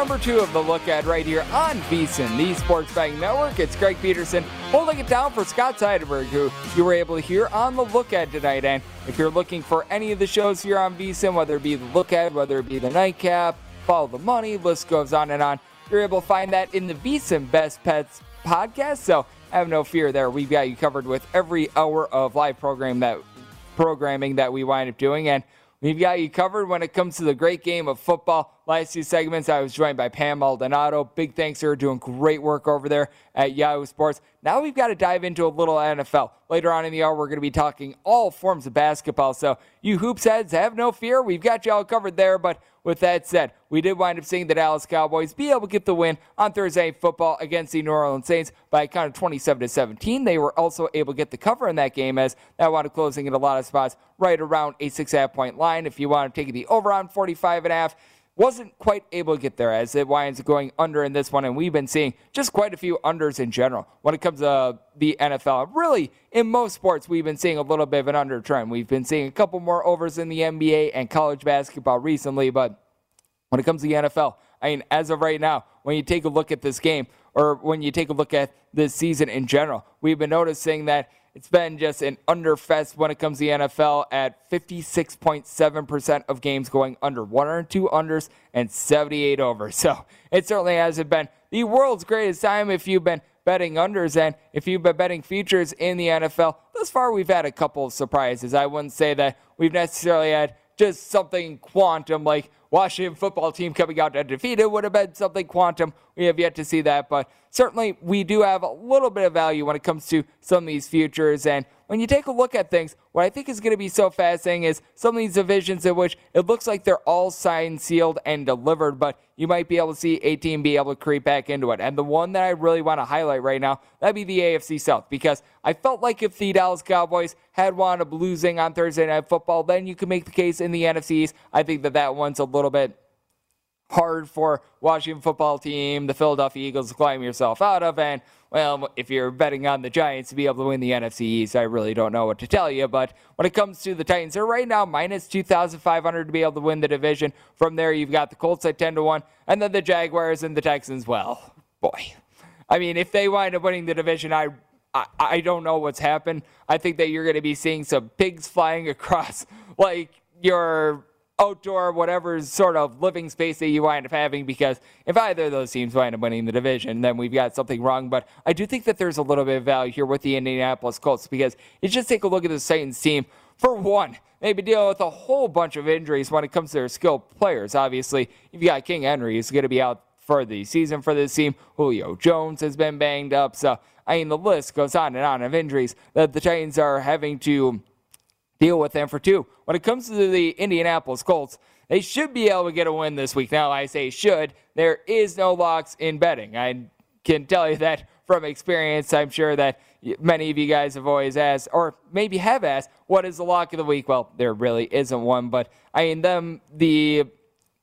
Number two of the look ahead right here on VSIN, the Sports Betting Network. It's Greg Peterson holding it down for Scott Seidenberg, who you were able to hear on the look ahead tonight. And if you're looking for any of the shows here on VSIN, whether it be the look at, whether it be the nightcap, follow the money, list goes on and on, you're able to find that in the VSIN Best Bets podcast. So have no fear there. We've got you covered with every hour of live program that programming that we wind up doing. And We've got you covered when it comes to the great game of football. Last two segments, I was joined by Pam Maldonado. Big thanks to her doing great work over there at Yahoo Sports. Now we've got to dive into a little NFL. Later on in the hour, we're going to be talking all forms of basketball. So, you hoops heads, have no fear. We've got you all covered there. But with that said, we did wind up seeing the Dallas Cowboys be able to get the win on Thursday football against the New Orleans Saints by a count of 27 to 17. They were also able to get the cover in that game as that wound up closing in a lot of spots right around a six half point line. If you want to take the over on 45 and a half, wasn't quite able to get there as it winds going under in this one. And we've been seeing just quite a few unders in general when it comes to the NFL. Really, in most sports, we've been seeing a little bit of an under trend. We've been seeing a couple more overs in the NBA and college basketball recently, but when it comes to the NFL, I mean, as of right now, when you take a look at this game or when you take a look at this season in general, we've been noticing that it's been just an underfest when it comes to the NFL at 56.7% of games going under. 102 unders and 78 overs. So it certainly hasn't been the world's greatest time if you've been betting unders and if you've been betting futures in the NFL. Thus far, we've had a couple of surprises. I wouldn't say that we've necessarily had just something quantum like Washington football team coming out undefeated would have been something quantum. We have yet to see that, but certainly we do have a little bit of value when it comes to some of these futures. And when you take a look at things, what I think is going to be so fascinating is some of these divisions in which it looks like they're all signed, sealed, and delivered, but you might be able to see a team be able to creep back into it. And the one that I really want to highlight right now, that'd be the AFC South, because I felt like if the Dallas Cowboys had wound up losing on Thursday Night Football, then you can make the case in the NFC East. I think that that one's a little bit hard for Washington football team, the Philadelphia Eagles to climb yourself out of. And, well, if you're betting on the Giants to be able to win the NFC East, I really don't know what to tell you. But when it comes to the Titans, they're right now minus 2,500 to be able to win the division. From there, you've got the Colts at 10 to 1, and then the Jaguars and the Texans. Well, boy. I mean, if they wind up winning the division, I I, I don't know what's happened. I think that you're going to be seeing some pigs flying across like your outdoor, whatever sort of living space that you wind up having. Because if either of those teams wind up winning the division, then we've got something wrong. But I do think that there's a little bit of value here with the Indianapolis Colts because you just take a look at the Titans team. For one, they've been dealing with a whole bunch of injuries when it comes to their skilled players. Obviously, you've got King Henry, who's going to be out for the season for this team. Julio Jones has been banged up. So, I mean, the list goes on and on of injuries that the Titans are having to deal with them for two. When it comes to the Indianapolis Colts, they should be able to get a win this week. Now, I say should. There is no locks in betting. I can tell you that from experience. I'm sure that many of you guys have always asked, or maybe have asked, what is the lock of the week? Well, there really isn't one, but I mean, them, the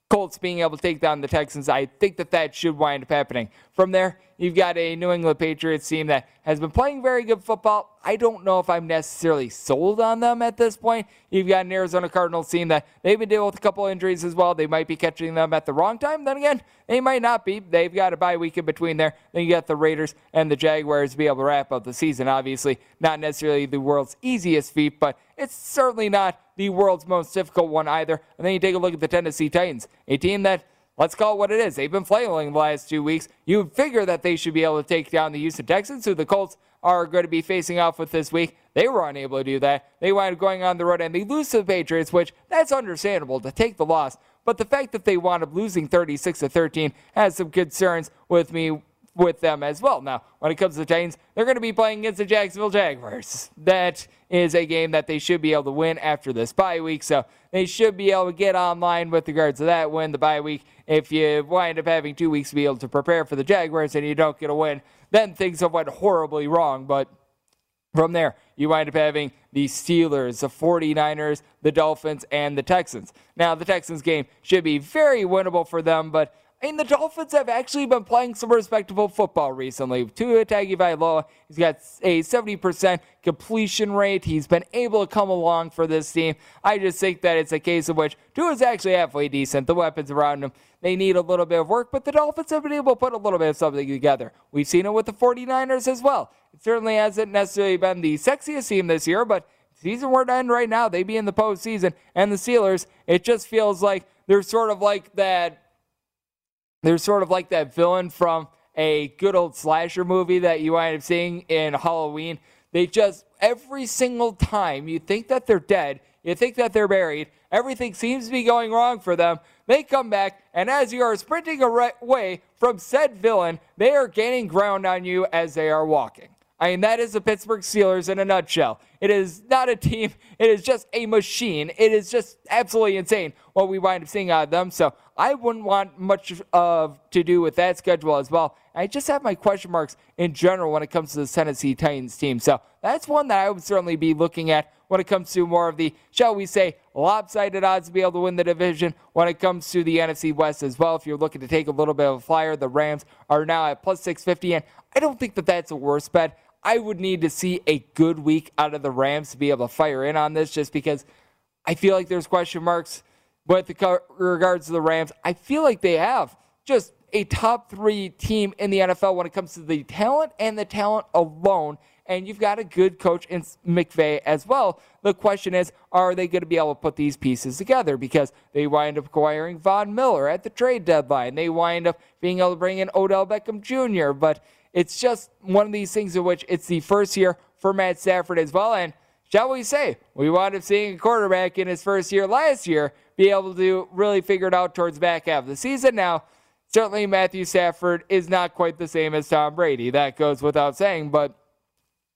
Colts being able to take down the Texans, I think that that should wind up happening. From there, you've got a New England Patriots team that has been playing very good football. I don't know if I'm necessarily sold on them at this point. You've got an Arizona Cardinals team that they've been dealing with a couple injuries as well. They might be catching them at the wrong time. Then again, they might not be. They've got a bye week in between there. Then you got the Raiders and the Jaguars to be able to wrap up the season. Obviously, not necessarily the world's easiest feat, but it's certainly not the world's most difficult one either. And then you take a look at the Tennessee Titans, a team that let's call it what it is. They've been flailing the last two weeks. You figure that they should be able to take down the Houston Texans, who the Colts are going to be facing off with this week. They were unable to do that. They wound up going on the road and they lose to the Patriots, which that's understandable to take the loss. But the fact that they wound up losing 36 to 13 has some concerns with me with them as well. Now, when it comes to the Titans, they're going to be playing against the Jacksonville Jaguars. That is a game that they should be able to win after this bye week. So they should be able to get online with regards to that win the bye week. If you wind up having two weeks to be able to prepare for the Jaguars and you don't get a win, then things have went horribly wrong. But from there, you wind up having the Steelers, the 49ers, the Dolphins, and the Texans. Now, the Texans game should be very winnable for them, but mean, the Dolphins have actually been playing some respectable football recently. Tua Tagovailoa, he's got a 70% completion rate. He's been able to come along for this team. I just think that it's a case of which Tua's actually halfway decent. The weapons around him, they need a little bit of work, but the Dolphins have been able to put a little bit of something together. We've seen it with the 49ers as well. It certainly hasn't necessarily been the sexiest team this year, but season we're in right now, they be in the postseason. And the Steelers, it just feels like they're sort of like that they're sort of like that villain from a good old slasher movie that you wind up seeing in Halloween. They just, every single time you think that they're dead, you think that they're buried, everything seems to be going wrong for them. They come back, and as you are sprinting away from said villain, they are gaining ground on you as they are walking. I mean, that is the Pittsburgh Steelers in a nutshell. It is not a team, it is just a machine. It is just absolutely insane what we wind up seeing out of them. So I wouldn't want much of to do with that schedule as well. I just have my question marks in general when it comes to the Tennessee Titans team. So that's one that I would certainly be looking at when it comes to more of the, shall we say, lopsided odds to be able to win the division when it comes to the NFC West as well. If you're looking to take a little bit of a flyer, the Rams are now at plus 650, and I don't think that that's a worse bet. I would need to see a good week out of the Rams to be able to fire in on this just because I feel like there's question marks with regards to the Rams. I feel like they have just a top three team in the NFL when it comes to the talent and the talent alone. And you've got a good coach in McVay as well. The question is, are they going to be able to put these pieces together? Because they wind up acquiring Von Miller at the trade deadline. They wind up being able to bring in Odell Beckham Jr. But it's just one of these things in which it's the first year for Matt Stafford as well. And shall we say, we wound up seeing a quarterback in his first year last year be able to really figure it out towards back half of the season. Now, certainly Matthew Stafford is not quite the same as Tom Brady. That goes without saying, but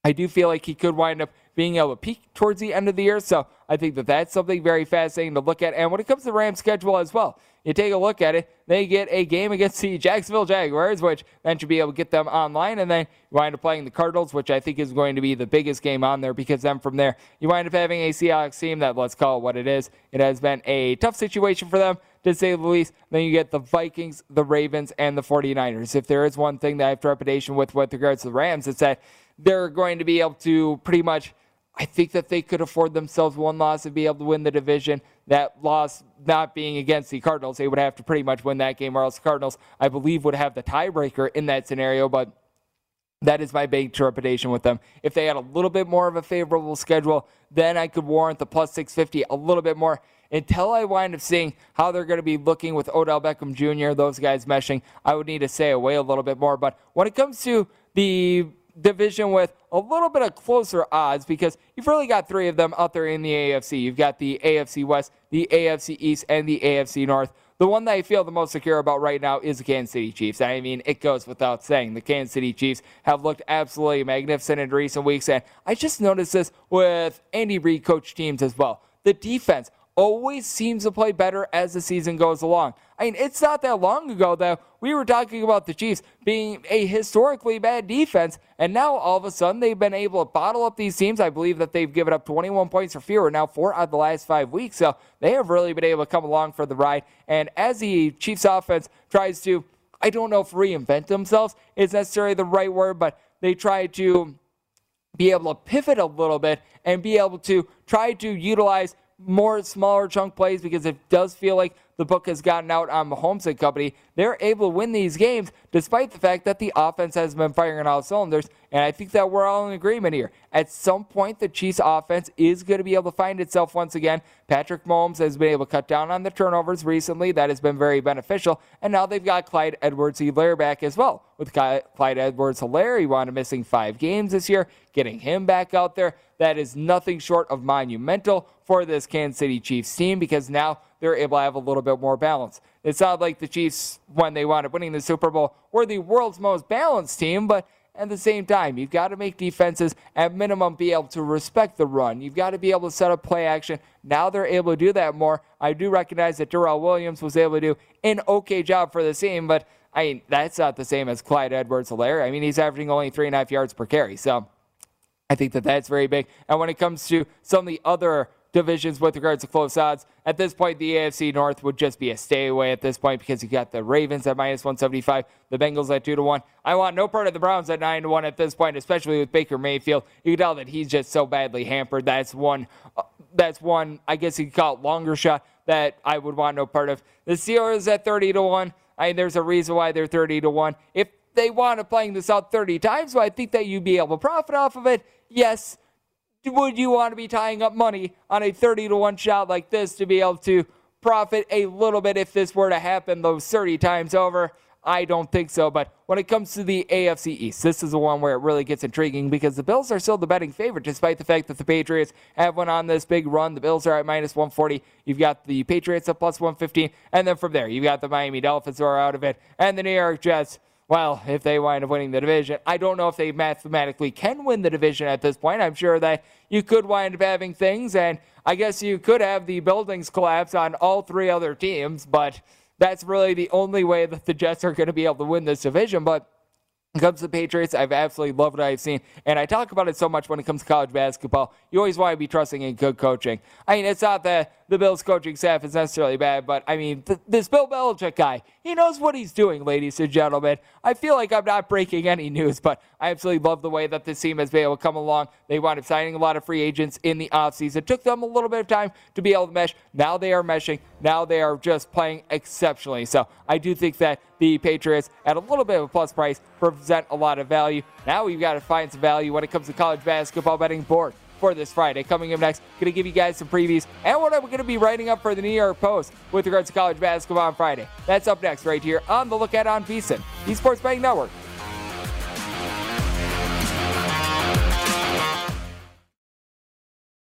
I do feel like he could wind up being able to peak towards the end of the year. So I think that that's something very fascinating to look at. And when it comes to the Rams schedule as well, you take a look at it, they get a game against the Jacksonville Jaguars, which then should be able to get them online. And then you wind up playing the Cardinals, which I think is going to be the biggest game on there because then from there, you wind up having a Seahawks team that, let's call it what it is. It has been a tough situation for them to say the least. Then you get the Vikings, the Ravens, and the 49ers. If there is one thing that I have trepidation with with regards to the Rams, it's that they're going to be able to pretty much I think that they could afford themselves one loss and be able to win the division. That loss not being against the Cardinals, they would have to pretty much win that game, or else the Cardinals, I believe, would have the tiebreaker in that scenario. But that is my big trepidation with them. If they had a little bit more of a favorable schedule, then I could warrant the plus 650 a little bit more. until I wind up seeing how they're going to be looking with Odell Beckham Jr., those guys meshing, I would need to stay away a little bit more. But when it comes to the division with a little bit of closer odds because you've really got three of them out there in the AFC. You've got the AFC West, the AFC East, and the AFC North. The one that I feel the most secure about right now is the Kansas City Chiefs. I mean, it goes without saying. The Kansas City Chiefs have looked absolutely magnificent in recent weeks, and I just noticed this with Andy Reid coach teams as well. The defense always seems to play better as the season goes along. I mean, it's not that long ago that we were talking about the Chiefs being a historically bad defense, and now all of a sudden they've been able to bottle up these teams. I believe that they've given up 21 points or fewer now four out of the last five weeks, so they have really been able to come along for the ride. And as the Chiefs offense tries to, I don't know if reinvent themselves is necessarily the right word, but they try to be able to pivot a little bit and be able to try to utilize more smaller chunk plays because it does feel like the book has gotten out on Mahomes and company. They're able to win these games despite the fact that the offense has been firing on all cylinders. And I think that we're all in agreement here. At some point, the Chiefs offense is going to be able to find itself once again. Patrick Mahomes has been able to cut down on the turnovers recently. That has been very beneficial. And now they've got Clyde Edwards Helaire back as well. With Clyde Edwards Helaire, he wound up missing five games this year. Getting him back out there, that is nothing short of monumental for this Kansas City Chiefs team because now they're able to have a little bit more balance. It's not like the Chiefs, when they wound up winning the Super Bowl, were the world's most balanced team, but at the same time, you've got to make defenses at minimum be able to respect the run. You've got to be able to set up play action. Now they're able to do that more. I do recognize that Darrel Williams was able to do an okay job for the team, but I mean, that's not the same as Clyde Edwards Helaire. I mean, he's averaging only three and a half yards per carry. So I think that that's very big. And when it comes to some of the other divisions with regards to close odds. At this point, the AFC North would just be a stay away at this point because you got the Ravens at minus 175, the Bengals at 2 to 1. I want no part of the Browns at 9 to 1 at this point, especially with Baker Mayfield. You can tell that he's just so badly hampered. That's one, uh, that's one, I guess you could call it longer shot that I would want no part of. The Steelers at 30 to 1. I mean, there's a reason why they're 30 to 1. If they want to playing this out 30 times, so I think that you'd be able to profit off of it. Yes, would you want to be tying up money on a 30 to 1 shot like this to be able to profit a little bit if this were to happen those 30 times over? I don't think so. But when it comes to the AFC East, this is the one where it really gets intriguing because the Bills are still the betting favorite, despite the fact that the Patriots have went on this big run. The Bills are at minus 140. You've got the Patriots at plus 115. And then from there, you've got the Miami Dolphins who are out of it. And the New York Jets well, if they wind up winning the division, I don't know if they mathematically can win the division at this point. I'm sure that you could wind up having things, and I guess you could have the buildings collapse on all three other teams, but that's really the only way that the Jets are going to be able to win this division. But when it comes to the Patriots, I've absolutely loved what I've seen. And I talk about it so much when it comes to college basketball. You always want to be trusting in good coaching. I mean, it's not that the Bills coaching staff is necessarily bad, but I mean, th- this Bill Belichick guy, he knows what he's doing, ladies and gentlemen. I feel like I'm not breaking any news, but I absolutely love the way that this team has been able to come along. They wound up signing a lot of free agents in the offseason. It took them a little bit of time to be able to mesh. Now they are meshing. Now they are just playing exceptionally. So I do think that the Patriots, at a little bit of a plus price, represent a lot of value. Now we've got to find some value when it comes to college basketball betting board for this Friday. Coming up next, going to give you guys some previews and what I'm going to be writing up for the New York Post with regards to college basketball on Friday. That's up next right here on the Lookout on VSiN, the Sports Betting Network.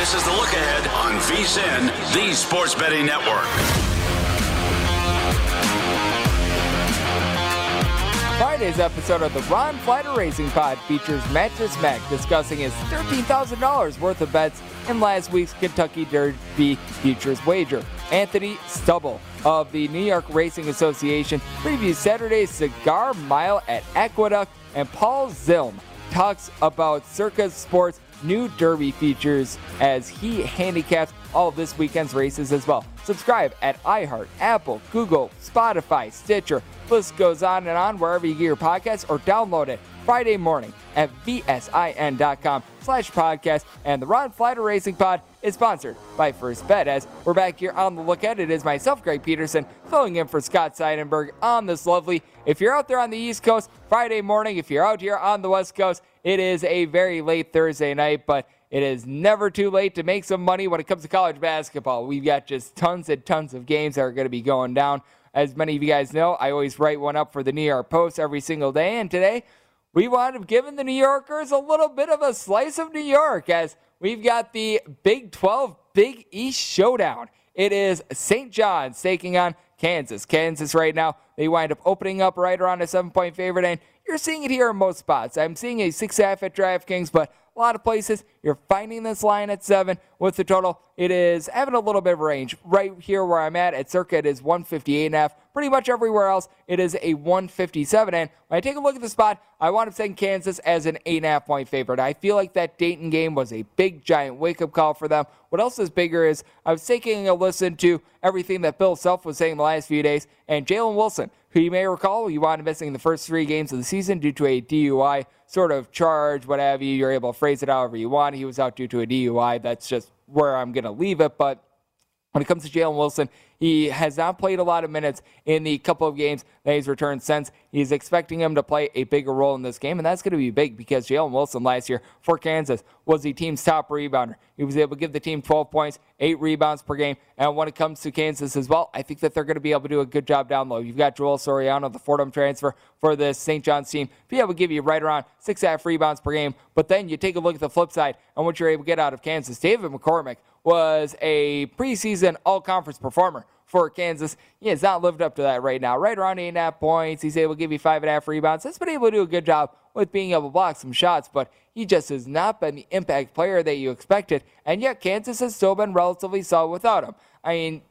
This is the look ahead on VSIN, the Sports Betting Network. Friday's episode of the Ron Flatter Racing Pod features Mattress Mac discussing his $13,000 worth of bets in last week's Kentucky Derby Futures wager. Anthony Stubble of the New York Racing Association previews Saturday's Cigar Mile at Aqueduct, and Paul Zilm talks about Circa Sports new Derby futures as he handicaps all of this weekend's races as well. Subscribe at iHeart, Apple, Google, Spotify, Stitcher. List goes on and on wherever you get your podcasts or download it Friday morning at vsin.com slash podcast. And the Ron Flatter Racing Pod is sponsored by First Bet. As we're back here on the look ahead it is myself, Greg Peterson, filling in for Scott Seidenberg on this lovely. If you're out there on the East Coast, Friday morning. If you're out here on the West Coast, it is a very late Thursday night, but it is never too late to make some money when it comes to college basketball. We've got just tons and tons of games that are going to be going down. As many of you guys know, I always write one up for the New York Post every single day, and today we wound up giving the New Yorkers a little bit of a slice of New York as we've got the Big 12 Big East Showdown. It is St. John's taking on Kansas. Kansas right now, they wind up opening up right around a seven point favorite, and you're seeing it here in most spots. I'm seeing a six half at DraftKings, but lot of places you're finding this line at seven with the total. It is having a little bit of range. Right here where I'm at at Circa, it is 158 and a half. Pretty much everywhere else, it is a 157. And when I take a look at the spot, I want to take Kansas as an eight and a half point favorite. I feel like that Dayton game was a big, giant wake up call for them. What else is bigger is I was taking a listen to everything that Bill Self was saying the last few days, and Jalen Wilson, who you may recall, you wound up missing the first three games of the season due to a DUI sort of charge, what have you. You're able to phrase it however you want. He was out due to a DUI. That's just where I'm going to leave it. But when it comes to Jalen Wilson, He has not played a lot of minutes in the couple of games that he's returned since. He's expecting him to play a bigger role in this game, and that's going to be big because Jalen Wilson last year for Kansas was the team's top rebounder. He was able to give the team 12 points, eight rebounds per game. And when it comes to Kansas as well, I think that they're going to be able to do a good job down low. You've got Joel Soriano, the Fordham transfer for the St. John's team, be able to give you right around six half rebounds per game. But then you take a look at the flip side and what you're able to get out of Kansas. David McCormack was a preseason all conference performer for Kansas. He has not lived up to that right now. Right around eight and a half points. He's able to give you five and a half rebounds. Has been able to do a good job with being able to block some shots, but he just has not been the impact player that you expected. And yet Kansas has still been relatively solid without him. I mean,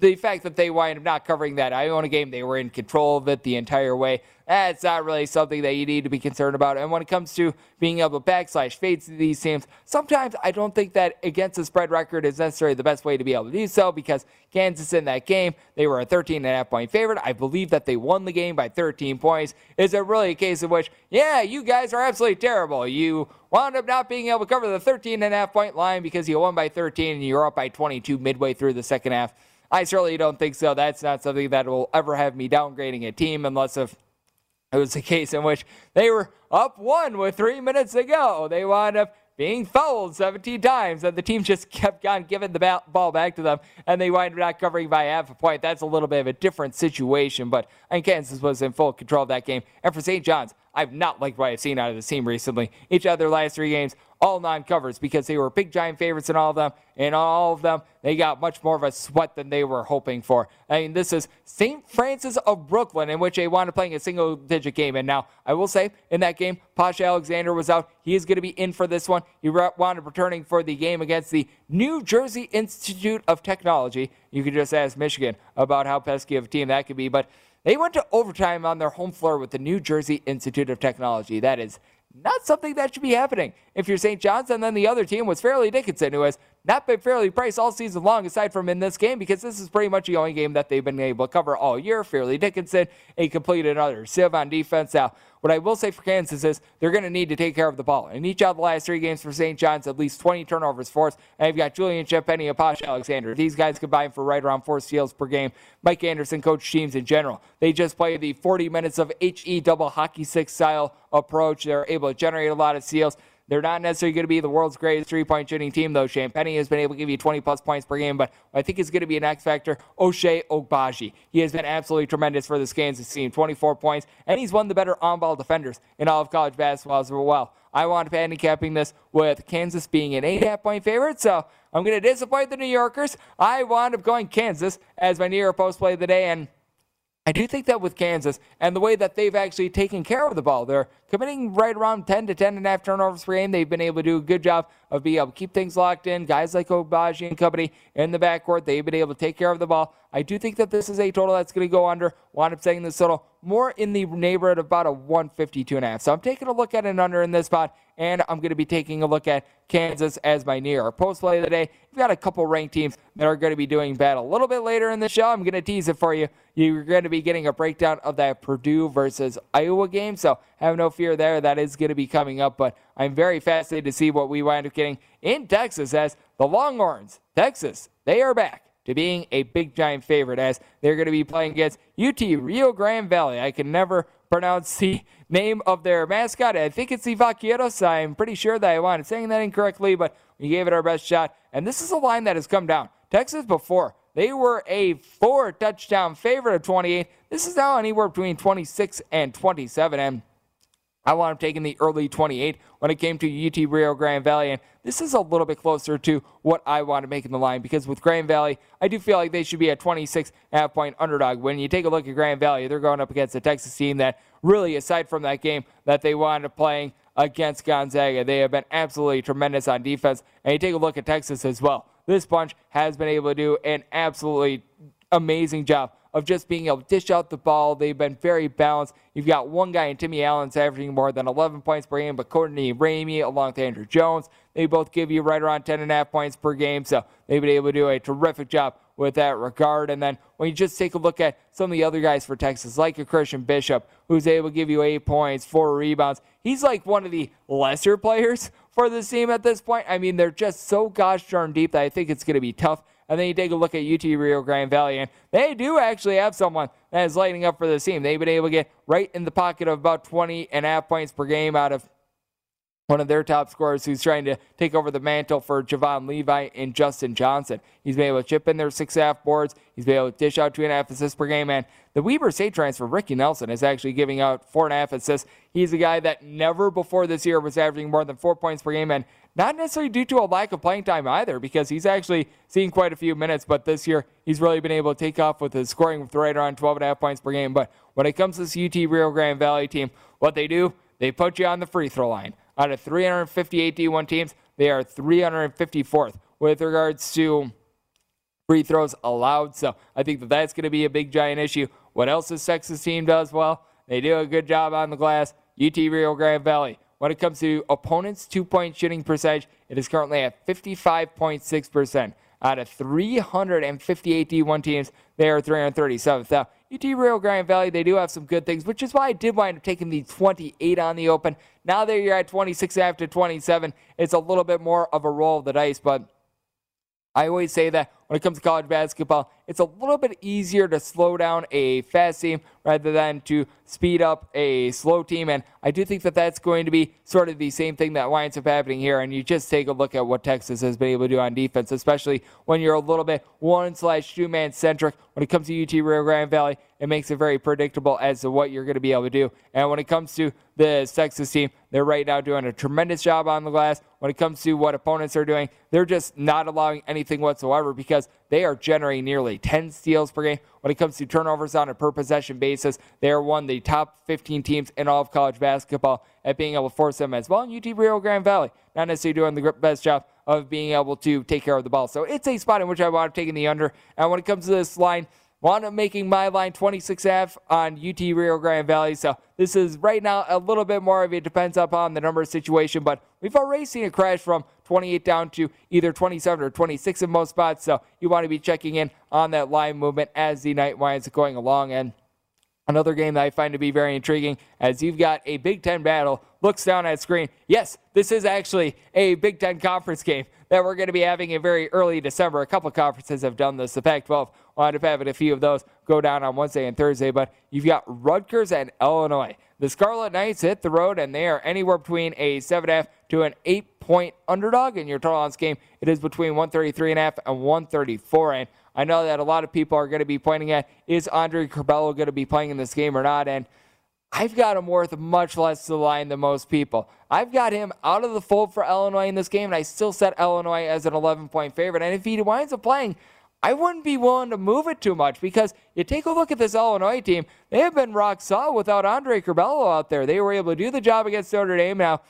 the fact that they wind up not covering that Iona game, they were in control of it the entire way. That's not really something that you need to be concerned about. And when it comes to being able to backslash fades to these teams, sometimes I don't think that against the spread record is necessarily the best way to be able to do so because Kansas in that game, they were a 13 and a half point favorite. I believe that they won the game by 13 points. Is it really a case of which, yeah, you guys are absolutely terrible. You wound up not being able to cover the 13 and a half point line because you won by 13 and you're up by 22 midway through the second half. I certainly don't think so. That's not something that will ever have me downgrading a team unless if it was a case in which they were up one with three minutes to go. They wound up being fouled 17 times, and the team just kept on giving the ball back to them, and they wound up not covering by half a point. That's a little bit of a different situation, but I think Kansas was in full control of that game. And for St. John's, I've not liked what I've seen out of this team recently. Each of their last three games, all non covers because they were big giant favorites in all of them. And all of them, they got much more of a sweat than they were hoping for. I mean, this is St. Francis of Brooklyn, in which they wound up playing a single digit game. And now, I will say, in that game, Posh Alexander was out. He is going to be in for this one. He wound up returning for the game against the New Jersey Institute of Technology. You could just ask Michigan about how pesky of a team that could be. But they went to overtime on their home floor with the New Jersey Institute of Technology. That is not something that should be happening if you're St. John's. And then the other team was Fairleigh Dickinson, who has not been fairly priced all season long, aside from in this game, because this is pretty much the only game that they've been able to cover all year. Fairleigh Dickinson, a complete another sieve on defense. Now, what I will say for Kansas is they're going to need to take care of the ball. In each of the last three games for St. John's, at least 20 turnovers forced. And you've got Julian Champagnie and Posh Alexander. These guys combined for right around four steals per game. Mike Anderson coach teams in general. They just play the 40 minutes of HE double hockey six style approach. They're able to generate a lot of steals. They're not necessarily going to be the world's greatest three point shooting team, though. Champagnie has been able to give you 20 plus points per game, but I think is going to be an X factor. Ochai Agbaji. He has been absolutely tremendous for this Kansas team 24 points, and he's one of the better on ball defenders in all of college basketball as well. I want to be handicapping this with Kansas being an 8.5 point favorite, so I'm going to disappoint the New Yorkers. I wound up going Kansas as my York Post play of the day, and I do think that with Kansas and the way that they've actually taken care of the ball, they're committing right around 10 to 10 and a half turnovers per game. They've been able to do a good job of being able to keep things locked in. Guys like Agbaji and company in the backcourt, they've been able to take care of the ball. I do think that this is a total that's going to go under. Wind up saying this total more in the neighborhood of about a 152 and a half. So I'm taking a look at an under in this spot, and I'm going to be taking a look at Kansas as my near post play of the day. We've got a couple ranked teams that are going to be doing bad a little bit later in the show. I'm going to tease it for you. You're going to be getting a breakdown of that Purdue versus Iowa game. So have no fear there. That is going to be coming up. But I'm very fascinated to see what we wind up getting in Texas as the Longhorns, Texas, they are back to being a big giant favorite as they're going to be playing against UT Rio Grande Valley. I can never pronounce the name of their mascot. I think it's the Vaqueros. I'm pretty sure that I wanted saying that incorrectly, but we gave it our best shot. And this is a line that has come down. Texas before, they were a four touchdown favorite of 28. This is now anywhere between 26 and 27. And I wound up taking the early 28 when it came to UT Rio Grande Valley. And this is a little bit closer to what I want to make in the line because with Grand Valley, I do feel like they should be a 26 half point underdog. When you take a look at Grand Valley, they're going up against a Texas team that really, aside from that game that they wound up playing against Gonzaga, they have been absolutely tremendous on defense. And you take a look at Texas as well. This bunch has been able to do an absolutely amazing job of just being able to dish out the ball. They've been very balanced. You've got one guy in Timmy Allen's averaging more than 11 points per game, but Courtney Ramey along with Andrew Jones, they both give you right around 10 and a half points per game. So they've been able to do a terrific job with that regard. And then when you just take a look at some of the other guys for Texas, like a Christian Bishop, who's able to give you eight points, four rebounds, he's like one of the lesser players for this team at this point. I mean, they're just so gosh darn deep that I think it's going to be tough And then you take a look at UT Rio Grande Valley, and they do actually have someone that is lighting up for the team. They've been able to get right in the pocket of about 20 and a half points per game out of one of their top scorers who's trying to take over the mantle for Javon Levi and Justin Johnson. He's been able to chip in their six half boards. He's been able to dish out two and a half assists per game. And the Weber State transfer, Ricky Nelson, is actually giving out four and a half assists. He's a guy that never before this year was averaging more than four points per game. And not necessarily due to a lack of playing time either, because he's actually seen quite a few minutes. But this year, he's really been able to take off with his scoring with right around 12 and a half points per game. But when it comes to this UT Rio Grande Valley team, what they do, they put you on the free throw line. Out of 358 D1 teams, they are 354th with regards to free throws allowed. So I think that that's going to be a big giant issue. What else this Texas team does well? They do a good job on the glass. UT Rio Grande Valley. When it comes to opponents' two point shooting percentage, it is currently at 55.6%. Out of 358 D1 teams, they are 337th. Now, UT Rio Grande Valley, they do have some good things, which is why I did wind up taking the 28 on the open. Now that you're at 26 after 27, it's a little bit more of a roll of the dice, but I always say that when it comes to college basketball, it's a little bit easier to slow down a fast team rather than to speed up a slow team. And I do think that that's going to be sort of the same thing that winds up happening here. And you just take a look at what Texas has been able to do on defense, especially when you're a little bit one slash two man centric. When it comes to UT Rio Grande Valley, it makes it very predictable as to what you're going to be able to do. And when it comes to the Texas team, they're right now doing a tremendous job on the glass. When it comes to what opponents are doing, they're just not allowing anything whatsoever because they are generating nearly 10 steals per game. When it comes to turnovers on a per possession basis, they are one of the top 15 teams in all of college basketball at being able to force them as well. And UT Rio Grande Valley, not necessarily doing the best job of being able to take care of the ball. So it's a spot in which I want to take the under. And when it comes to this line, Wound up making my line 26 half on UT Rio Grande Valley. So this is right now a little bit more of it depends upon the number situation, but we've already seen a crash from 28 down to either 27 or 26 in most spots. So you want to be checking in on that line movement as the night winds going along. And Another game that I find to be very intriguing as you've got a Big Ten battle. Looks down at screen. Yes, this is actually a Big Ten conference game that we're going to be having in very early December. A couple conferences have done this. The Pac 12 wound up having a few of those go down on Wednesday and Thursday, but you've got Rutgers and Illinois. The Scarlet Knights hit the road, and they are anywhere between a 7.5 to an 8 point underdog in your total on this game. It is between 133.5 and 134. And I know that a lot of people are going to be pointing at is Andre Curbelo going to be playing in this game or not? And I've got him worth much less to the line than most people. I've got him out of the fold for Illinois in this game, and I still set Illinois as an 11 point favorite. And if he winds up playing, I wouldn't be willing to move it too much because you take a look at this Illinois team. They have been rock solid without Andre Curbelo out there. They were able to do the job against Notre Dame. Now,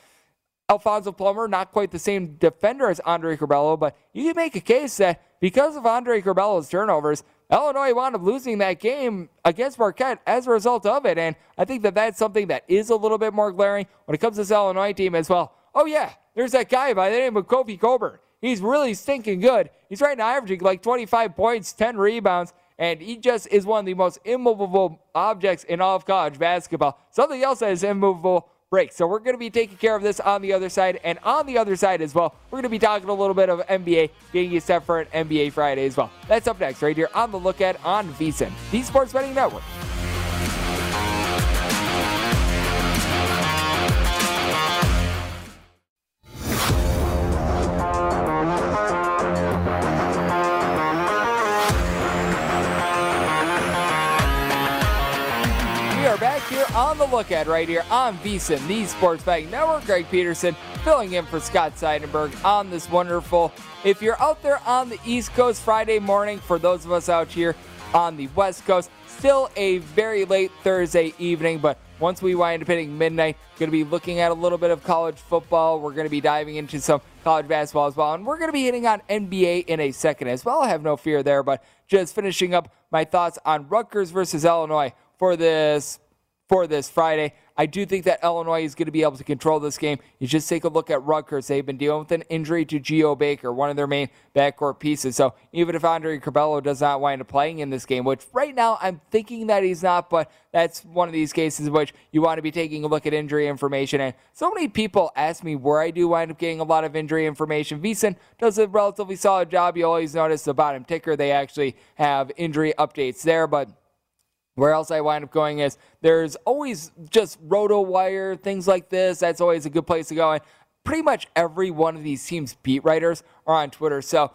Alfonso Plummer, not quite the same defender as Andre Curbelo, but you can make a case that because of Andre Curbelo's turnovers, Illinois wound up losing that game against Marquette as a result of it. And I think that that's something that is a little bit more glaring when it comes to this Illinois team as well. Oh, yeah, there's that guy by the name of Kofi Cockburn. He's really stinking good. He's right now averaging like 25 points, 10 rebounds, and he just is one of the most immovable objects in all of college basketball. Something else that is immovable break. So we're going to be taking care of this on the other side. And on the other side as well, we're going to be talking a little bit of NBA, getting you set for an NBA Friday as well. That's up next right here on The Look Ahead on VSIN, the Sports Betting Network. On the look ahead right here on VSIN, the Sports Betting Network. Greg Peterson filling in for Scott Seidenberg on this wonderful. If you're out there on the East Coast Friday morning, for those of us out here on the West Coast, still a very late Thursday evening, but once we wind up hitting midnight, going to be looking at a little bit of college football. We're going to be diving into some college basketball as well, and we're going to be hitting on NBA in a second as well. I have no fear there, but just finishing up my thoughts on Rutgers versus Illinois for this for this Friday. I do think that Illinois is going to be able to control this game. You just take a look at Rutgers. They've been dealing with an injury to Geo Baker, one of their main backcourt pieces. So even if Andre Curbelo does not wind up playing in this game, which right now I'm thinking that he's not, but that's one of these cases in which you want to be taking a look at injury information. And so many people ask me where I do wind up getting a lot of injury information. VSiN does a relatively solid job. You always notice the bottom ticker, they actually have injury updates there, but where else I wind up going is there's always just RotoWire, things like this. That's always a good place to go. And pretty much every one of these teams' beat writers are on Twitter. So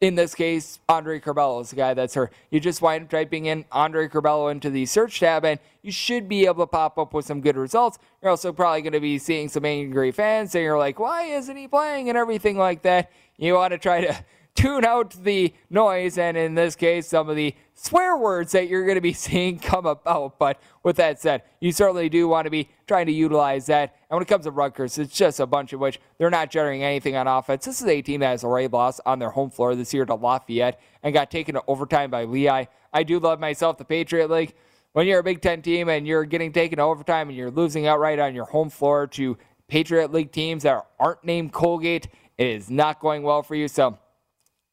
in this case, Andre Curbelo is the guy that's her. You just wind up typing in Andre Curbelo into the search tab, and you should be able to pop up with some good results. You're also probably going to be seeing some angry fans saying, you're like, why isn't he playing, and everything like that. You want to try to tune out the noise and in this case some of the swear words that you're going to be seeing come about. But with that said you certainly do want to be trying to utilize that. And when it comes to Rutgers it's just a bunch of which they're not generating anything on offense. This is a team that has already lost on their home floor this year to Lafayette and got taken to overtime by Lehigh. I do love myself the Patriot League. When you're a Big Ten team and you're getting taken to overtime and you're losing outright on your home floor to Patriot League teams that aren't named Colgate it is not going well for you. So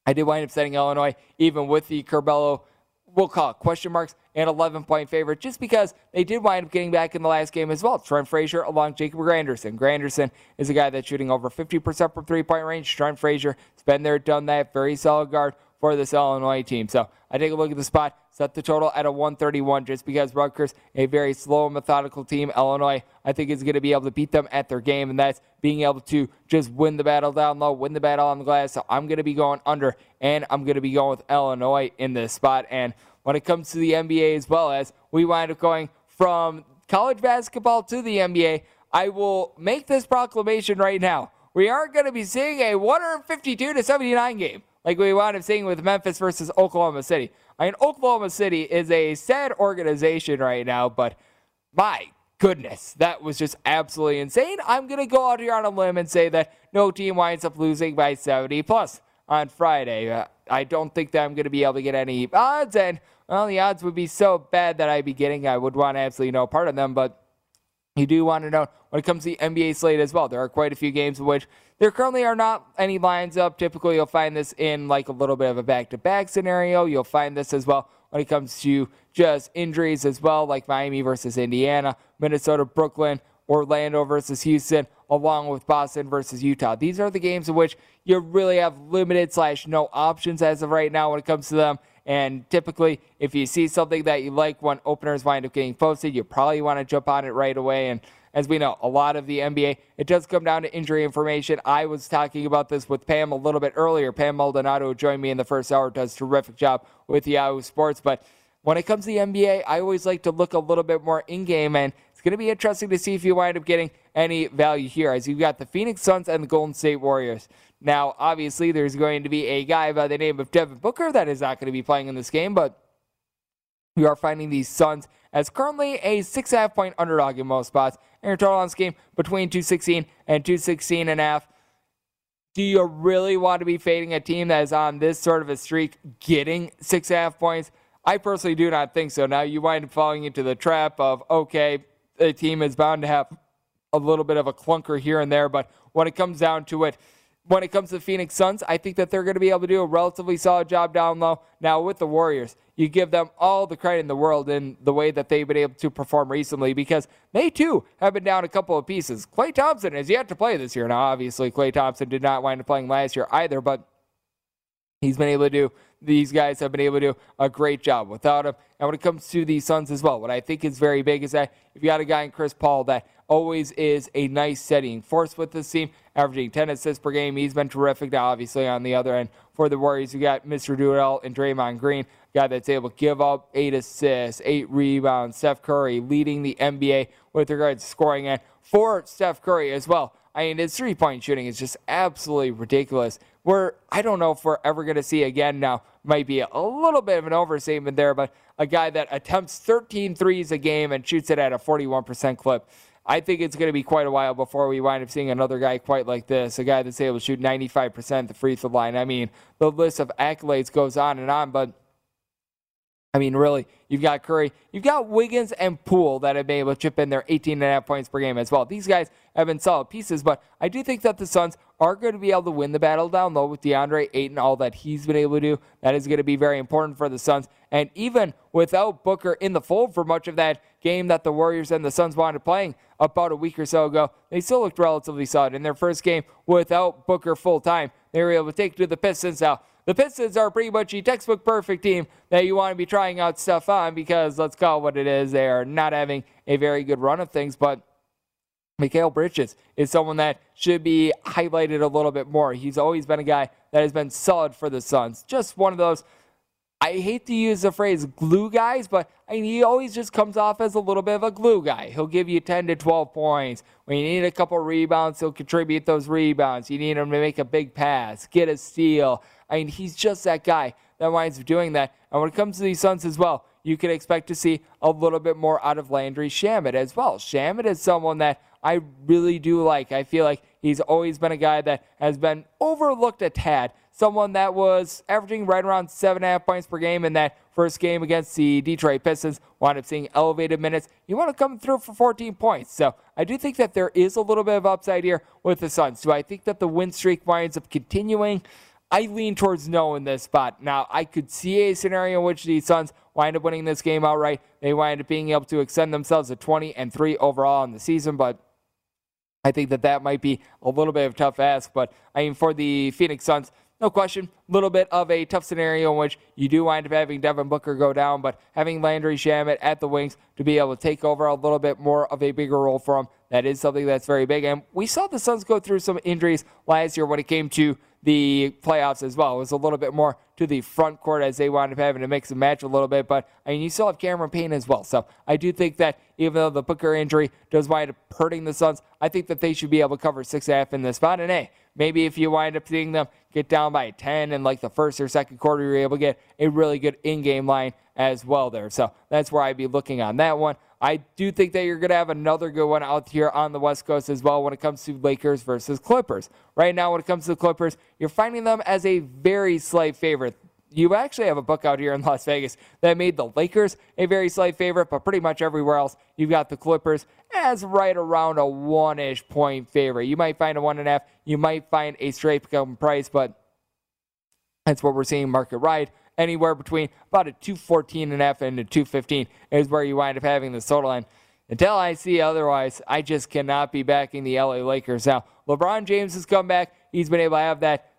I did wind up setting Illinois, even with the Curbelo, we'll call it question marks, and 11 point favorite, just because they did wind up getting back in the last game as well. Trent Frazier along Jacob Grandison. Grandison is a guy that's shooting over 50% from three point range. Trent Frazier has been there, done that. Very solid guard for this Illinois team. So I take a look at the spot, set the total at a 131 just because Rutgers, a very slow, methodical team. Illinois, I think, is going to be able to beat them at their game, and that's being able to just win the battle down low, win the battle on the glass. So I'm going to be going under, and I'm going to be going with Illinois in this spot. And when it comes to the NBA as well as we wind up going from college basketball to the NBA, I will make this proclamation right now. We aren't going to be seeing a 152 to 79 game like we wound up seeing with Memphis versus Oklahoma City. I mean, Oklahoma City is a sad organization right now, but my goodness, that was just absolutely insane. I'm going to go out here on a limb and say that no team winds up losing by 70 plus on Friday. Uh, I don't think that I'm going to be able to get any odds, and well, the odds would be so bad that I'd be getting. I would want absolutely no part of them, but you do want to know when it comes to the NBA slate as well. There are quite a few games in which there currently are not any lines up. Typically, you'll find this in like a little bit of a back to back scenario. You'll find this as well when it comes to just injuries as well, like Miami versus Indiana, Minnesota, Brooklyn, Orlando versus Houston, along with Boston versus Utah. These are the games in which you really have limited slash no options as of right now when it comes to them. And typically, if you see something that you like when openers wind up getting posted, you probably want to jump on it right away. And as we know, a lot of the NBA, it does come down to injury information. I was talking about this with Pam a little bit earlier. Pam Maldonado, joined me in the first hour, does terrific job with Yahoo Sports. But when it comes to the NBA, I always like to look a little bit more in game, and it's going to be interesting to see if you wind up getting any value here, as you've got the Phoenix Suns and the Golden State Warriors. Now, obviously, there's going to be a guy by the name of Devin Booker that is not going to be playing in this game, but we are finding these Suns as currently a six and a half point underdog in most spots. And your total on this game between 216 and 216 and a half. Do you really want to be fading a team that is on this sort of a streak getting six and a half points? I personally do not think so. Now you wind up falling into the trap of okay, the team is bound to have a little bit of a clunker here and there, but when it comes down to it, when it comes to the Phoenix Suns, I think that they're going to be able to do a relatively solid job down low. Now, with the Warriors, you give them all the credit in the world in the way that they've been able to perform recently because they too have been down a couple of pieces. Klay Thompson has yet to play this year. Now, obviously, Klay Thompson did not wind up playing last year either, but he's been able to do these guys have been able to do a great job without him. And when it comes to the Suns as well, what I think is very big is that if you got a guy in Chris Paul that always is a nice setting force with this team, averaging 10 assists per game. He's been terrific. Now, obviously, on the other end for the Warriors, you got Mr. Doodle and Draymond Green, guy that's able to give up eight assists, eight rebounds. Steph Curry leading the NBA with regards to scoring, and for Steph Curry as well. I mean, his three point shooting is just absolutely ridiculous. We're, I don't know if we're ever going to see again now, might be a little bit of an overstatement there, but a guy that attempts 13 threes a game and shoots it at a 41% clip. I think it's going to be quite a while before we wind up seeing another guy quite like this, a guy that's able to shoot 95% the free throw line. I mean, the list of accolades goes on and on, but I mean, really, you've got Curry, you've got Wiggins and Poole that have been able to chip in their 18 and a half points per game as well. These guys have been solid pieces, but I do think that the Suns are going to be able to win the battle down low with DeAndre Ayton, all that he's been able to do. That is going to be very important for the Suns. And even without Booker in the fold for much of that game that the Warriors and the Suns wanted playing about a week or so ago, they still looked relatively solid. In their first game without Booker full time, they were able to take to the Pistons. Now, the Pistons are pretty much a textbook perfect team that you want to be trying out stuff on because let's call it what it is. They are not having a very good run of things, but Mikal Bridges is someone that should be highlighted a little bit more. He's always been a guy that has been solid for the Suns. Just one of those. I hate to use the phrase glue guys, but I mean, he always just comes off as a little bit of a glue guy. He'll give you 10 to 12 points. When you need a couple rebounds, he'll contribute those rebounds. You need him to make a big pass, get a steal. I mean, he's just that guy that winds up doing that. And when it comes to these Suns as well, you can expect to see a little bit more out of Landry Shamet as well. Shamet is someone that I really do like. I feel like he's always been a guy that has been overlooked a tad. Someone that was averaging right around seven and a half points per game in that first game against the Detroit Pistons. Wound up seeing elevated minutes. You want to come through for 14 points. So I do think that there is a little bit of upside here with the Suns. Do I think that the win streak winds up continuing? I lean towards no in this spot. Now, I could see a scenario in which the Suns wind up winning this game outright. They wind up being able to extend themselves to 20 and 3 overall in the season, but I think that that might be a little bit of a tough ask. But I mean, for the Phoenix Suns, no question, a little bit of a tough scenario in which you do wind up having Devin Booker go down, but having Landry Shamet at the wings to be able to take over a little bit more of a bigger role for him, that is something that's very big. And we saw the Suns go through some injuries last year when it came to the playoffs as well. It was a little bit more to the front court as they wound up having to mix and match a little bit. But I mean, you still have Cameron Payne as well. So I do think that even though the Booker injury does wind up hurting the Suns, I think that they should be able to cover six and a half in this spot. And hey, maybe if you wind up seeing them get down by 10 in like the first or second quarter, you're able to get a really good in game line as well there. So that's where I'd be looking on that one. I do think that you're going to have another good one out here on the West Coast as well when it comes to Lakers versus Clippers. Right now, when it comes to the Clippers, you're finding them as a very slight favorite. You actually have a book out here in Las Vegas that made the Lakers a very slight favorite, but pretty much everywhere else, you've got the Clippers as right around a one ish point favorite. You might find a one and a half, you might find a straight come price, but that's what we're seeing market ride anywhere between about a 214 and a half and a 215 is where you wind up having the total. line. until I see otherwise, I just cannot be backing the LA Lakers. Now, LeBron James has come back. He's been able to have that,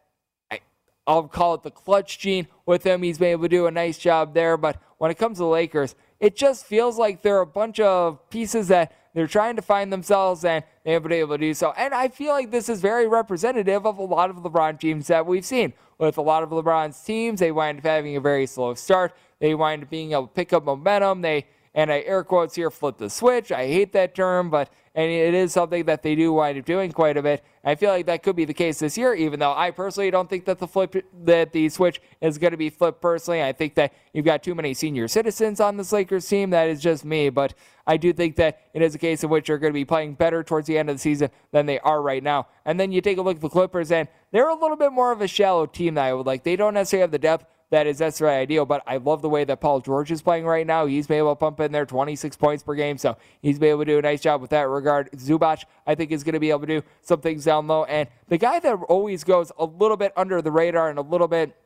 I'll call it the clutch gene with him. He's been able to do a nice job there. But when it comes to the Lakers, it just feels like there are a bunch of pieces that they're trying to find themselves and they haven't been able to do so. And I feel like this is very representative of a lot of LeBron teams that we've seen. With a lot of LeBron's teams, they wind up having a very slow start. They wind up being able to pick up momentum. They and I air quotes here, flip the switch. I hate that term, but and it is something that they do wind up doing quite a bit. I feel like that could be the case this year, even though I personally don't think that the flip that the switch is going to be flipped. Personally, I think that you've got too many senior citizens on this Lakers team. That is just me, but I do think that it is a case in which they're going to be playing better towards the end of the season than they are right now. And then you take a look at the Clippers, and they're a little bit more of a shallow team that I would like. They don't necessarily have the depth that is right ideal. But I love the way that Paul George is playing right now. He's been able to pump in there 26 points per game, so he's been able to do a nice job with that regard. Zubac, I think, is going to be able to do some things down low. And the guy that always goes a little bit under the radar and a little bit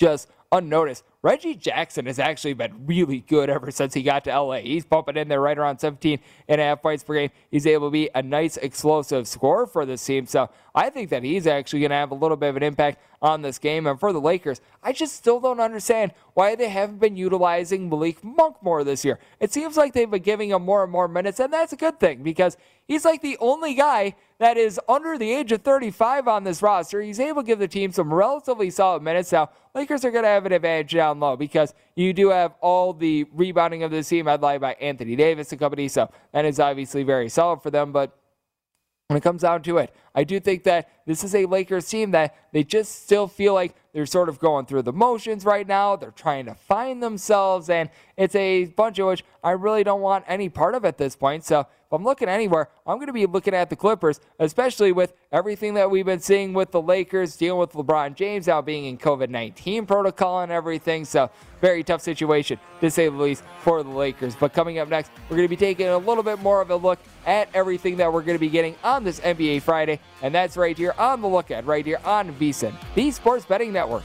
just unnoticed. Reggie Jackson has actually been really good ever since he got to LA. He's pumping in there right around 17 and a half points per game. He's able to be a nice explosive scorer for this team. So I think that he's actually going to have a little bit of an impact on this game. And for the Lakers, I just still don't understand why they haven't been utilizing Malik Monk more this year. It seems like they've been giving him more and more minutes, and that's a good thing because he's like the only guy that is under the age of 35 on this roster. He's able to give the team some relatively solid minutes. Now, Lakers are going to have an advantage down low because you do have all the rebounding of the team headlined by Anthony Davis and company. So that is obviously very solid for them. But when it comes down to it, I do think that this is a Lakers team that they just still feel like they're sort of going through the motions right now. They're trying to find themselves, and it's a bunch of which I really don't want any part of at this point. So if I'm looking anywhere, I'm going to be looking at the Clippers, especially with everything that we've been seeing with the Lakers, dealing with LeBron James now being in COVID 19 protocol and everything. So, very tough situation, to say the least, for the Lakers. But coming up next, we're going to be taking a little bit more of a look at everything that we're going to be getting on this NBA Friday. And that's right here on the Look Ahead, right here on VSIN, the Sports Betting Network.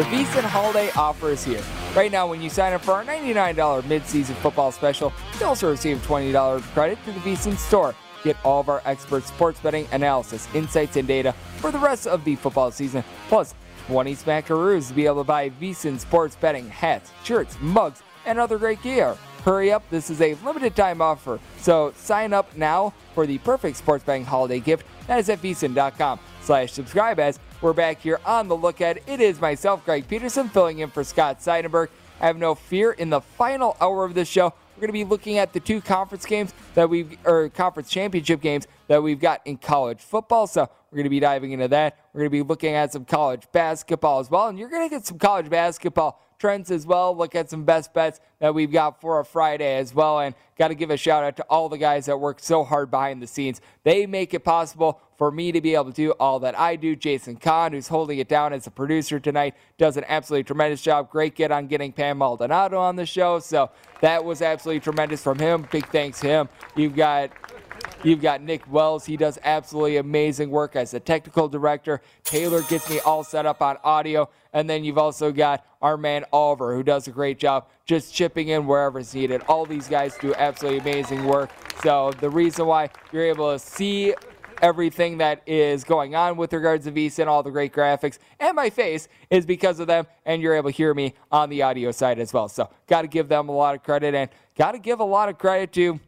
The VSIN holiday offer is here. Right now, when you sign up for our $99 mid-season football special, you also receive $20 credit to the VSIN store. Get all of our expert sports betting analysis, insights, and data for the rest of the football season, plus 20 smackaroos to be able to buy VSIN sports betting hats, shirts, mugs, and other great gear. Hurry up, this is a limited time offer. So sign up now for the perfect sports betting holiday gift. That is at VSIN.com slash subscribe as we're back here on the Look Ahead. It is myself, Greg Peterson, filling in for Scott Seidenberg. I have no fear in the final hour of the show. we're going to be looking at the two conference games that we've, or conference championship games that we've got in college football. So we're going to be diving into that. We're going to be looking at some college basketball as well, and you're going to get some college basketball trends as well. Look at some best bets that we've got for a Friday as well. And got to give a shout out to all the guys that work so hard behind the scenes. They make it possible for me to be able to do all that I do. Jason Kahn, who's holding it down as a producer tonight, does an absolutely tremendous job. Great get on getting Pam Maldonado on the show. So that was absolutely tremendous from him. Big thanks to him. You've got You've got Nick Wells. He does absolutely amazing work as a technical director. Taylor gets me all set up on audio. And then you've also got our man Oliver, who does a great job just chipping in wherever it's needed. All these guys do absolutely amazing work. So the reason why you're able to see everything that is going on with regards to VSiN, all the great graphics, and my face is because of them, and you're able to hear me on the audio side as well. So, got to give them a lot of credit, and got to give a lot of credit to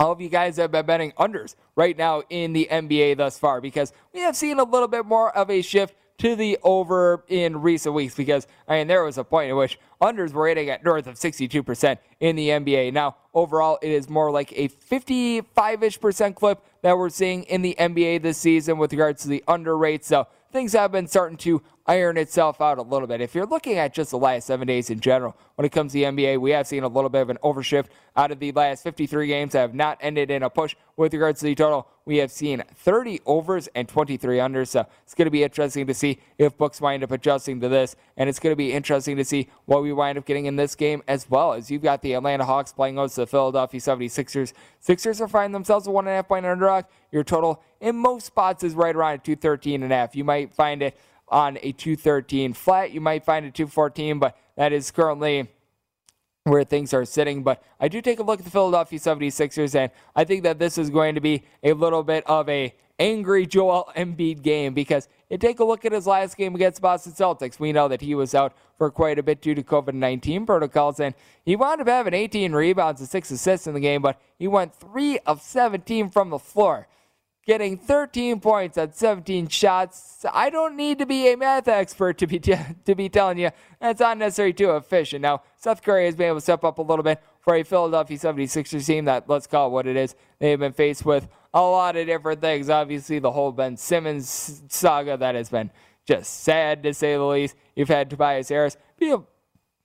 all of you guys that have been betting unders right now in the NBA thus far because we have seen a little bit more of a shift to the over in recent weeks because I mean there was a point in which unders were hitting at north of 62% in the NBA. Now overall it is more like a 55ish percent clip that we're seeing in the NBA this season with regards to the under rate. So things have been starting to iron itself out a little bit. If you're looking at just the last seven days in general, when it comes to the NBA, we have seen a little bit of an overshift out of the last 53 games that have not ended in a push with regards to the total. We have seen 30 overs and 23 unders. So it's going to be interesting to see if books wind up adjusting to this. And it's going to be interesting to see what we wind up getting in this game as well as you've got the Atlanta Hawks playing host to the Philadelphia 76ers. Sixers are finding themselves a one and a half point underdog. Your total in most spots is right around a 213 and a half. You might find it on a 213 flat. You might find a 214, but that is currently where things are sitting. But I do take a look at the Philadelphia 76ers, and I think that this is going to be a little bit of a angry Joel Embiid game because you take a look at his last game against Boston Celtics. We know that he was out for quite a bit due to COVID 19 protocols, and he wound up having 18 rebounds and six assists in the game, but he went 3 of 17 from the floor getting 13 points at 17 shots. I don't need to be a math expert to be t- to be telling you that's not necessarily too efficient. Now, Seth Curry has been able to step up a little bit for a Philadelphia 76ers team that, let's call it what it is, they've been faced with a lot of different things. Obviously, the whole Ben Simmons saga that has been just sad to say the least. You've had Tobias Harris be a,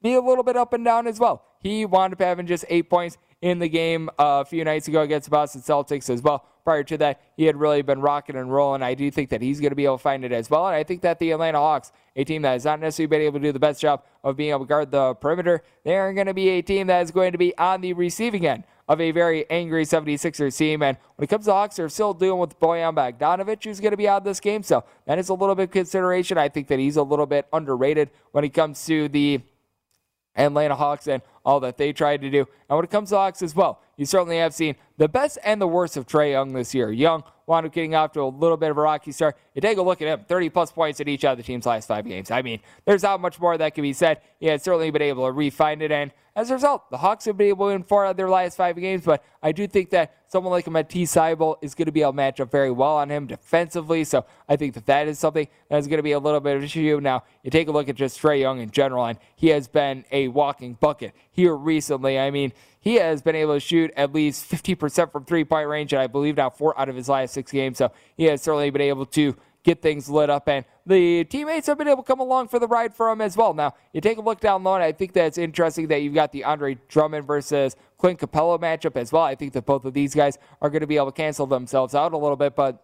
be a little bit up and down as well. He wound up having just eight points in the game uh, a few nights ago against the Boston Celtics as well. Prior to that, he had really been rocking and rolling. I do think that he's going to be able to find it as well. And I think that the Atlanta Hawks, a team that has not necessarily been able to do the best job of being able to guard the perimeter, they are going to be a team that is going to be on the receiving end of a very angry 76ers team. And when it comes to Hawks, they're still dealing with Bojan Bogdanovic, who's going to be out this game. So that is a little bit of consideration. I think that he's a little bit underrated when it comes to the Atlanta Hawks and all that they tried to do. And when it comes to Hawks as well, you certainly have seen the best and the worst of Trae Young this year. Young wound up getting off to a little bit of a rocky start. You take a look at him, 30 plus points in each of the team's last five games. I mean, there's not much more that can be said. He has certainly been able to refine it, and as a result, the Hawks have been able to win four of their last five games. But I do think that someone like Matisse Thybulle is going to be able to match up very well on him defensively. So I think that that is something that is going to be a little bit of an issue. Now, you take a look at just Trae Young in general, and he has been a walking bucket here recently. I mean, he has been able to shoot at least 50% from three point range, and I believe now four out of his last six games. So he has certainly been able to get things lit up. And the teammates have been able to come along for the ride for him as well. Now, you take a look down low, and I think that it's interesting that you've got the Andre Drummond versus Clint Capela matchup as well. I think that both of these guys are going to be able to cancel themselves out a little bit, but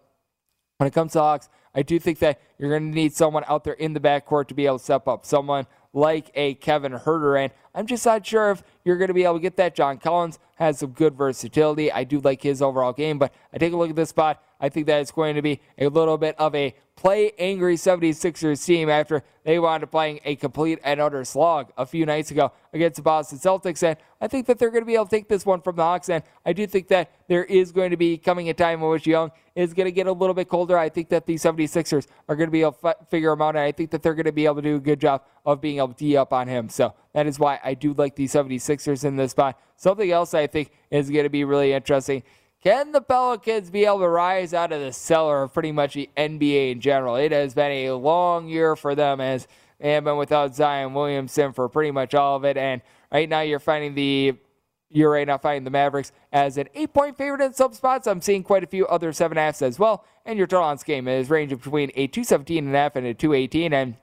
when it comes to Hawks, I do think that you're going to need someone out there in the backcourt to be able to step up. Someone like a Kevin Huerter. And I'm just not sure if you're going to be able to get that. John Collins has some good versatility. I do like his overall game, but I take a look at this spot. I think that it's going to be a little bit of a play angry 76ers team after they wound up playing a complete and utter slog a few nights ago against the Boston Celtics. And I think that they're going to be able to take this one from the Hawks. And I do think that there is going to be coming a time in which Young is going to get a little bit colder. I think that the 76ers are going to be able to figure him out. And I think that they're going to be able to do a good job of being able to D up on him. So that is why I do like the 76ers in this spot. Something else I think is going to be really interesting. Can the Pelicans be able to rise out of the cellar of pretty much the NBA in general? It has been a long year for them as they have been without Zion Williamson for pretty much all of it. And right now you're finding the you're right now finding the Mavericks as an eight point favorite in some spots. I'm seeing quite a few other seven halves as well. And your total on this game is ranging between a 217 and a half and a 218. And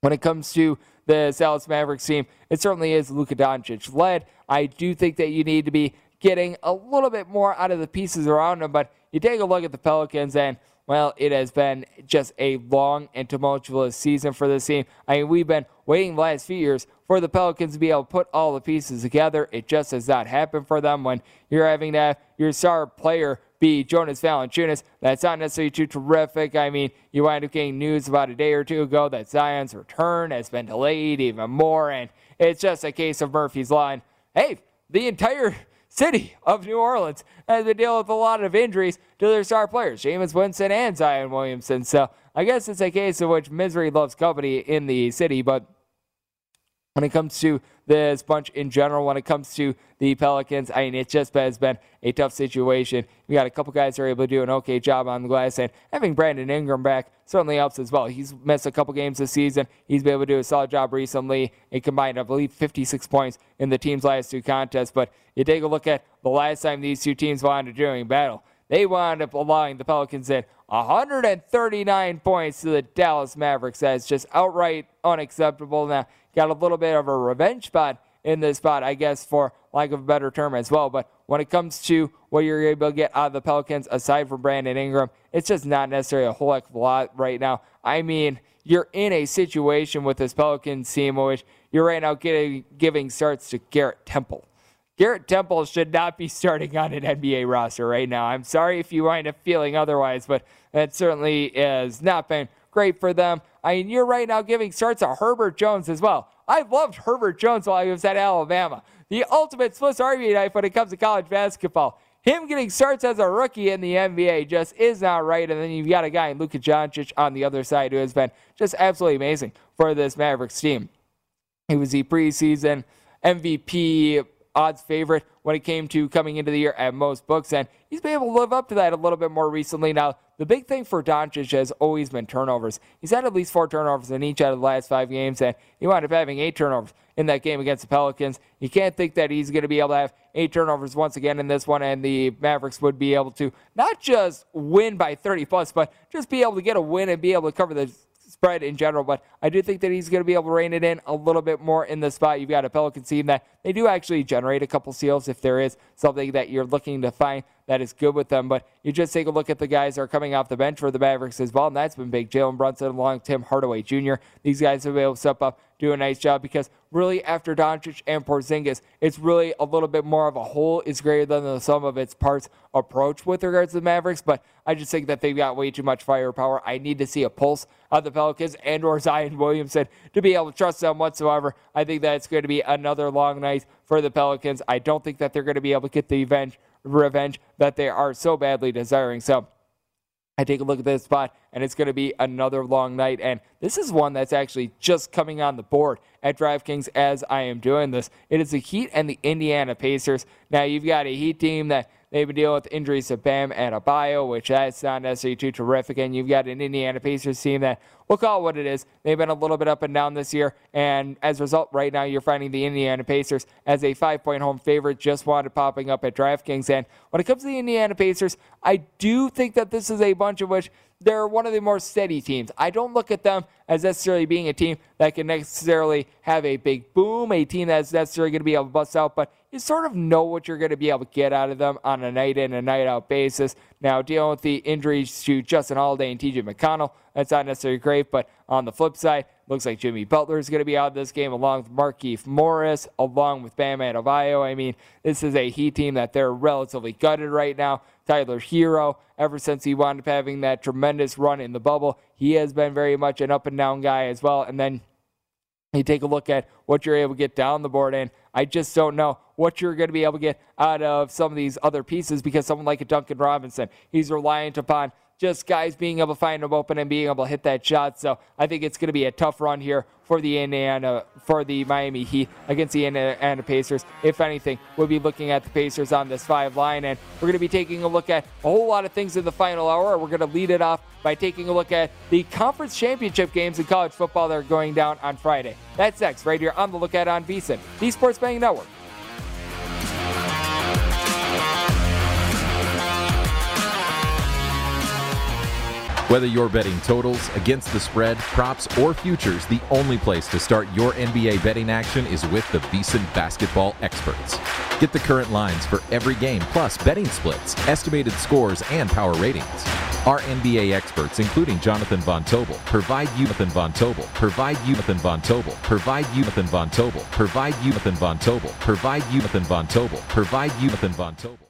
when it comes to the Dallas Mavericks team, it certainly is Luka Doncic led. I do think that you need to be getting a little bit more out of the pieces around him, but you take a look at the Pelicans and well, it has been just a long and tumultuous season for this team. I mean, we've been waiting the last few years for the Pelicans to be able to put all the pieces together. It just has not happened for them when you're having to have your star player be Jonas Valanciunas. That's not necessarily too terrific. I mean, you wind up getting news about a day or two ago that Zion's return has been delayed even more, and it's just a case of Murphy's Law. Hey, the entire city of New Orleans has to deal with a lot of injuries to their star players, Jameis Winston and Zion Williamson. So I guess it's a case in which misery loves company in the city, but when it comes to this bunch in general, when it comes to the Pelicans, I mean, it just has been a tough situation. We got a couple guys who are able to do an okay job on the glass, and having Brandon Ingram back certainly helps as well. He's missed a couple games this season. He's been able to do a solid job recently. He combined, I believe, 56 points in the team's last two contests. But you take a look at the last time these two teams wound up doing battle. They wound up allowing the Pelicans in 139 points to the Dallas Mavericks. That's just outright unacceptable. Now, got a little bit of a revenge spot in this spot, I guess, for lack of a better term as well. But when it comes to what you're able to get out of the Pelicans, aside from Brandon Ingram, it's just not necessarily a whole heck of a lot right now. I mean, you're in a situation with this Pelicans team which you're right now getting giving starts to Garrett Temple. Garrett Temple should not be starting on an NBA roster right now. I'm sorry if you wind up feeling otherwise, but that certainly has not been great for them. I mean, you're right now giving starts to Herbert Jones as well. I loved Herbert Jones while he was at Alabama. The ultimate Swiss Army knife when it comes to college basketball. Him getting starts as a rookie in the NBA just is not right. And then you've got a guy in Luka Doncic on the other side who has been just absolutely amazing for this Mavericks team. He was the preseason MVP odds favorite when it came to coming into the year at most books, and he's been able to live up to that a little bit more recently. Now, the big thing for Doncic has always been turnovers. He's had at least four turnovers in each out of the last five games, and he wound up having eight turnovers in that game against the Pelicans. You can't think that he's going to be able to have eight turnovers once again in this one, and the Mavericks would be able to not just win by 30 plus, but just be able to get a win and be able to cover the spread in general, but I do think that he's going to be able to rein it in a little bit more in the spot. You've got a Pelican team that they do actually generate a couple seals if there is something that you're looking to find that is good with them. But you just take a look at the guys that are coming off the bench for the Mavericks as well, and that's been big. Jalen Brunson along Tim Hardaway Jr. These guys have been able to step up, do a nice job because really after Doncic and Porzingis, it's really a little bit more of a whole is greater than the sum of its parts approach with regards to the Mavericks. But I just think that they've got way too much firepower. I need to see a pulse of the Pelicans and or Zion Williamson to be able to trust them whatsoever. I think that it's going to be another long night for the Pelicans. I don't think that they're going to be able to get the revenge, revenge that they are so badly desiring. So I take a look at this spot, and it's going to be another long night. And this is one that's actually just coming on the board at DraftKings as I am doing this. It is the Heat and the Indiana Pacers. Now, you've got a Heat team that They've been dealing with injuries to Bam Adebayo, which that's not necessarily too terrific. And you've got an Indiana Pacers team that we'll call it what it is. They've been a little bit up and down this year, and as a result, right now you're finding the Indiana Pacers as a five-point home favorite. Just wanted popping up at DraftKings. And when it comes to the Indiana Pacers, I do think that this is a bunch of which they're one of the more steady teams. I don't look at them as necessarily being a team that can necessarily have a big boom, a team that's necessarily going to be able to bust out, but you sort of know what you're going to be able to get out of them on a night in and night out basis. Now, dealing with the injuries to Justin Holiday and TJ McConnell, that's not necessarily great, but on the flip side, looks like Jimmy Butler is going to be out of this game along with Markieff Morris, along with Bam Adebayo. I mean, this is a Heat team that they're relatively gutted right now. Tyler Herro, ever since he wound up having that tremendous run in the bubble, he has been very much an up and down guy as well. And then you take a look at what you're able to get down the board, and I just don't know what you're going to be able to get out of some of these other pieces because someone like a Duncan Robinson, he's reliant upon just guys being able to find them open and being able to hit that shot. So I think it's going to be a tough run here for the Indiana for the Miami Heat against the Indiana Pacers. If anything, we'll be looking at the Pacers on this five line, and we're going to be taking a look at a whole lot of things in the final hour. We're going to lead it off by taking a look at the conference championship games in college football that are going down on Friday. That's next, right here on the Look Ahead on VSIN, the Sports Betting Network. Whether you're betting totals, against the spread, props, or futures, the only place to start your NBA betting action is with the VSiN basketball experts. Get the current lines for every game, plus betting splits, estimated scores, and power ratings. Our NBA experts, including Jonathan Von Tobel, provide you Jonathan Von Tobel, provide you Jonathan Von Tobel, provide you Jonathan Von Tobel, provide you Jonathan Von Tobel, provide you Jonathan Von Tobel, provide you Jonathan Von Tobel.